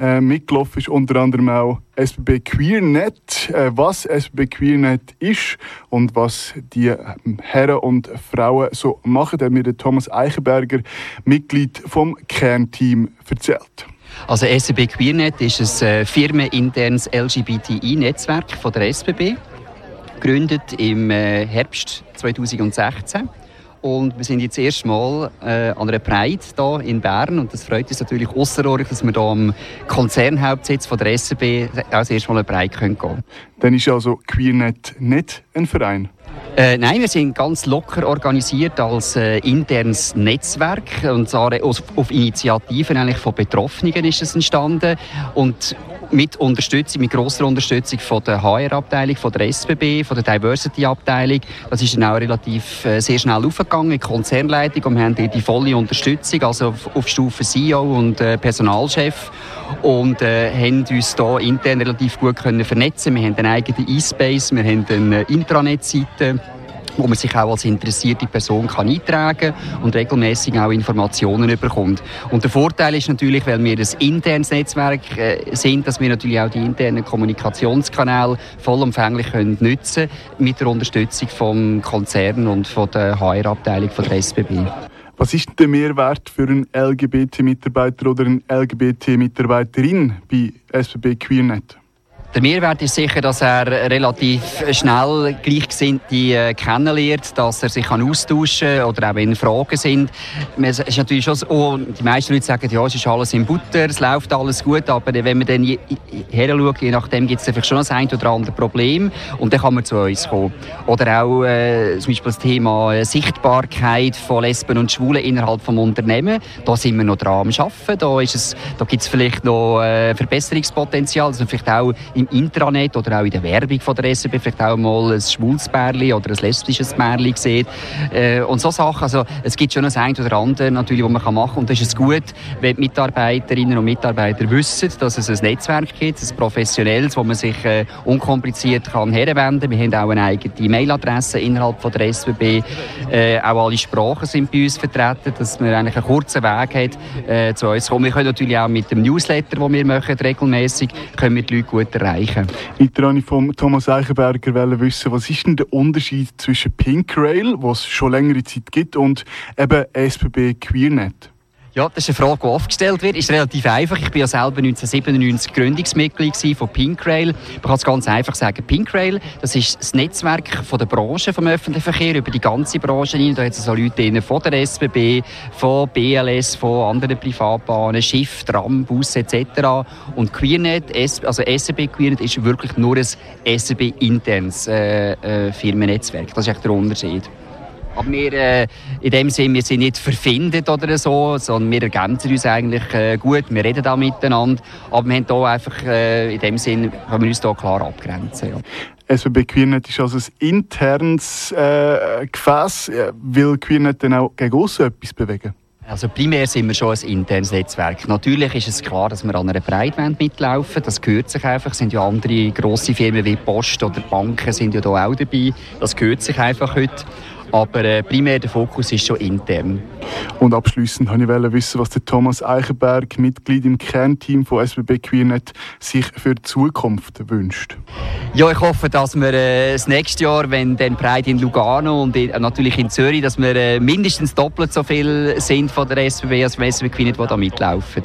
Äh, mitgelaufen ist unter anderem auch SBB QueerNet. Äh, was SBB QueerNet ist und was die ähm, Herren und Frauen so machen, hat mir der Thomas Eichenberger, Mitglied vom Kernteam, erzählt. Also SBB QueerNet ist ein äh, firmeninternes LGBTI-Netzwerk von der SBB, gegründet im äh, Herbst 2016. Und wir sind jetzt das erste Mal äh, an einer Pride hier in Bern. Und das freut uns natürlich außerordentlich, dass wir hier am Konzernhauptsitz von der SCB auch das erste Mal eine Pride gehen können. Dann ist also QueerNet nicht ein Verein? Äh, nein, wir sind ganz locker organisiert als äh, internes Netzwerk und zwar auf, auf Initiativen eigentlich von Betroffenen ist es entstanden und mit Unterstützung, mit grosser Unterstützung von der HR-Abteilung, von der SBB, von der Diversity-Abteilung. Das ist dann auch relativ äh, sehr schnell aufgegangen, in Konzernleitung und wir haben die volle Unterstützung, also auf, auf Stufe CEO und äh, Personalchef und äh, haben uns da intern relativ gut können vernetzen. Wir haben einen eigenen E-Space, wir haben eine Intranet-Seite wo man sich auch als interessierte Person kann eintragen und regelmäßig auch Informationen bekommt. Und der Vorteil ist natürlich, weil wir ein internes Netzwerk äh, sind, dass wir natürlich auch die internen Kommunikationskanäle vollumfänglich können nutzen mit der Unterstützung vom Konzern und von der HR-Abteilung von der SBB. Was ist der Mehrwert für einen LGBT-Mitarbeiter oder eine LGBT-Mitarbeiterin bei SBB QueerNet? Der Mehrwert ist sicher, dass er relativ schnell Gleichgesinnte äh, kennenlernt, dass er sich austauschen kann oder auch wenn Fragen sind. Es ist natürlich schon so, oh, die meisten Leute sagen, ja, es ist alles in Butter, es läuft alles gut, aber wenn man dann her schaut, je nachdem gibt es vielleicht schon ein oder andere Problem und dann kann man zu uns kommen. Oder auch äh, zum Beispiel das Thema äh, Sichtbarkeit von Lesben und Schwulen innerhalb des Unternehmens. Da sind wir noch dran am Arbeiten. Da, da gibt es vielleicht noch äh, Verbesserungspotenzial, dass man vielleicht auch im Intranet oder auch in der Werbung von der SRB vielleicht auch mal ein schwules Pärchen oder ein lesbisches Pärchen sieht. Äh, und so Sachen, also es gibt schon ein ein oder andere natürlich, was man machen kann. Und das ist gut, wenn die Mitarbeiterinnen und Mitarbeiter wissen, dass es ein Netzwerk gibt, ein professionelles, wo man sich äh, unkompliziert kann herwenden kann. Wir haben auch eine eigene E-Mail-Adresse innerhalb von der SWB. Äh, auch alle Sprachen sind bei uns vertreten, dass man eigentlich einen kurzen Weg hat äh, zu uns kommen. Wir können natürlich auch mit dem Newsletter, den wir machen, regelmäßig, können wir die Leute gut erreichen erreichen. Weiter wollte von Thomas Eichenberger wissen, was ist denn der Unterschied zwischen Pink Rail, was es schon längere Zeit gibt, und eben SBB QueerNet? Ja, das ist eine Frage, die oft gestellt wird. Ist relativ einfach. Ich bin ja selber 1997 Gründungsmitglied von Pinkrail. Man kann es ganz einfach sagen. Pinkrail, das ist das Netzwerk von der Branche vom öffentlichen Verkehr über die ganze Branche hin. Da hat es also Leute von der SBB, von BLS, von anderen Privatbahnen, Schiff, Tram, Bus etc. Und Queernet, also SBB Queernet, ist wirklich nur ein SBB internes äh, äh, Firmennetzwerk. Das ist echt der Unterschied. Aber wir, äh, in dem Sinne, wir sind nicht verfindet oder so, sondern wir ergänzen uns eigentlich äh, gut. Wir reden da miteinander. Aber wir haben hier einfach, äh, in dem Sinne, können wir uns hier klar abgrenzen. Ja. SWB QueerNet ist also ein internes äh, Gefäß. Will QueerNet dann auch gegen aussen etwas bewegen? Also primär sind wir schon ein internes Netzwerk. Natürlich ist es klar, dass wir an einer Breitwand mitlaufen. Das gehört sich einfach. Es sind ja andere grosse Firmen wie Post oder Banken sind ja da auch dabei. Das gehört sich einfach heute. Aber äh, primär der Fokus ist schon intern. Und abschließend wollte ich wissen, was der Thomas Eichenberg, Mitglied im Kernteam von SBB QueerNet, sich für die Zukunft wünscht. Ja, ich hoffe, dass wir äh, das nächste Jahr, wenn dann Pride in Lugano und in, äh, natürlich in Zürich, dass wir äh, mindestens doppelt so viel sind von der SBB als SBB QueerNet, die da mitlaufen.